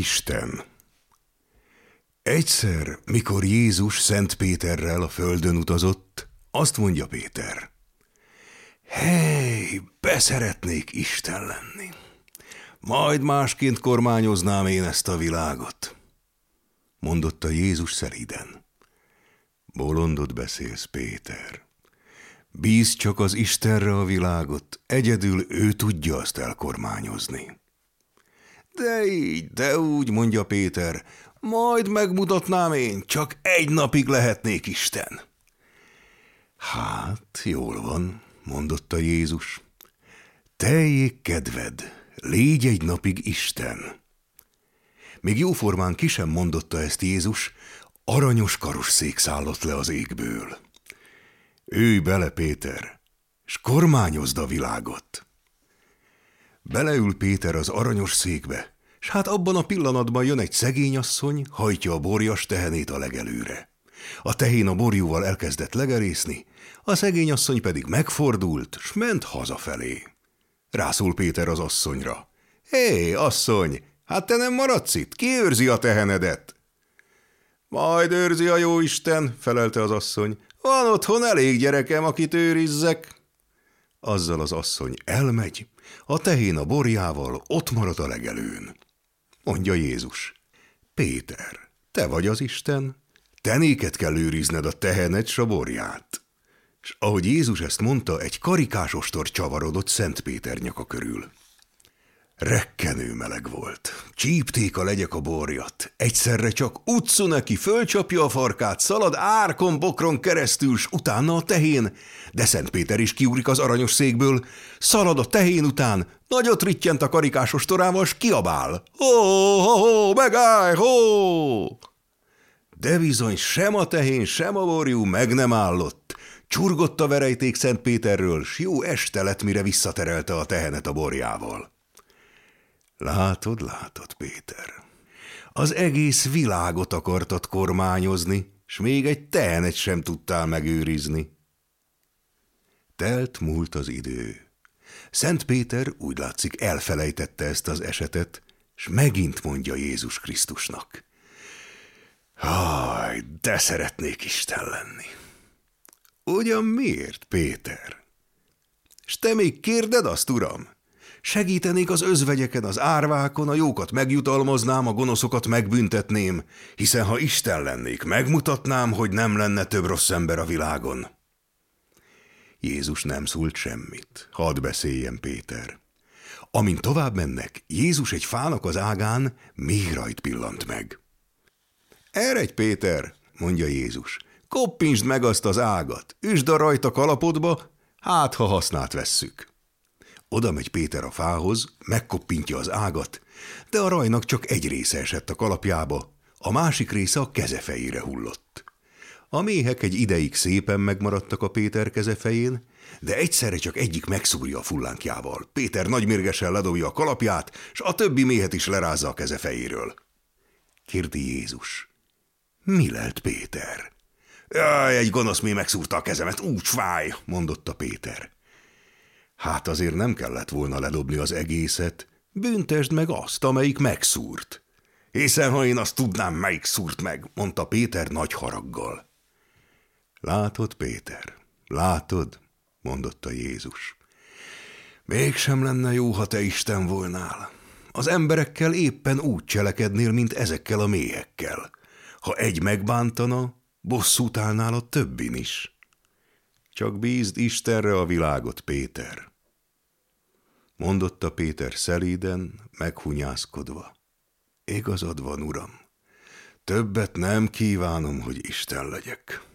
Isten Egyszer, mikor Jézus Szent Péterrel a földön utazott, azt mondja Péter, Hely, beszeretnék Isten lenni. Majd másként kormányoznám én ezt a világot. Mondotta Jézus szelíden. Bolondot beszélsz, Péter. Bíz csak az Istenre a világot, egyedül ő tudja azt elkormányozni. De így, de úgy, mondja Péter, majd megmutatnám én, csak egy napig lehetnék Isten. Hát, jól van, mondotta Jézus. Teljék kedved, légy egy napig Isten. Még jóformán ki sem mondotta ezt Jézus, aranyos karosszék szállott le az égből. Őj bele, Péter, s kormányozd a világot. Beleül Péter az aranyos székbe, s hát abban a pillanatban jön egy szegény asszony, hajtja a borjas tehenét a legelőre. A tehén a borjúval elkezdett legerészni, a szegény asszony pedig megfordult, s ment hazafelé. Rászól Péter az asszonyra. Hé, asszony, hát te nem maradsz itt? Ki őrzi a tehenedet? Majd őrzi a jó Isten, felelte az asszony. Van otthon elég gyerekem, akit őrizzek. Azzal az asszony elmegy, a tehén a borjával ott marad a legelőn. Mondja Jézus. Péter, te vagy az Isten, te néked kell őrizned a tehenet s a borját. És ahogy Jézus ezt mondta, egy karikás ostor csavarodott Szent Péter nyaka körül. Rekkenő meleg volt. Csípték a legyek a borjat. Egyszerre csak utcu neki, fölcsapja a farkát, szalad árkon, bokron keresztül, s utána a tehén. De Szent Péter is kiúrik az aranyos székből, szalad a tehén után, nagyot rittyent a karikás ostorával, s kiabál. Ho, ho, ho, megállj, ho! De bizony sem a tehén, sem a borjú meg nem állott. Csurgott a verejték Szent Péterről, s jó este lett, mire visszaterelte a tehenet a borjával. Látod, látod, Péter. Az egész világot akartad kormányozni, s még egy tehenet sem tudtál megőrizni. Telt múlt az idő. Szent Péter úgy látszik elfelejtette ezt az esetet, s megint mondja Jézus Krisztusnak. Haj, de szeretnék Isten lenni. Ugyan miért, Péter? S te még kérded azt, uram? Segítenék az özvegyeken, az árvákon, a jókat megjutalmaznám, a gonoszokat megbüntetném, hiszen ha Isten lennék, megmutatnám, hogy nem lenne több rossz ember a világon. Jézus nem szólt semmit. Hadd beszéljen Péter. Amint tovább mennek, Jézus egy fának az ágán még rajt pillant meg. Eredj, Péter, mondja Jézus, koppintsd meg azt az ágat, üsd a rajta kalapodba, hát ha hasznát vesszük. Oda megy Péter a fához, megkoppintja az ágat, de a rajnak csak egy része esett a kalapjába, a másik része a kezefejére hullott. A méhek egy ideig szépen megmaradtak a Péter kezefején, de egyszerre csak egyik megszúrja a fullánkjával. Péter nagymérgesen ledobja a kalapját, s a többi méhet is lerázza a kezefejéről. Kérdi Jézus. Mi lett Péter? Jaj, egy gonosz méh megszúrta a kezemet, úgy fáj, mondotta Péter. Hát azért nem kellett volna ledobni az egészet, büntesd meg azt, amelyik megszúrt. Hiszen ha én azt tudnám, melyik szúrt meg, mondta Péter nagy haraggal. Látod, Péter, látod, mondotta Jézus. Mégsem lenne jó, ha te Isten volnál. Az emberekkel éppen úgy cselekednél, mint ezekkel a méhekkel. Ha egy megbántana, bosszút állnál a többin is. Csak bízd Istenre a világot, Péter mondotta Péter szelíden, meghunyászkodva. Igazad van, uram, többet nem kívánom, hogy Isten legyek.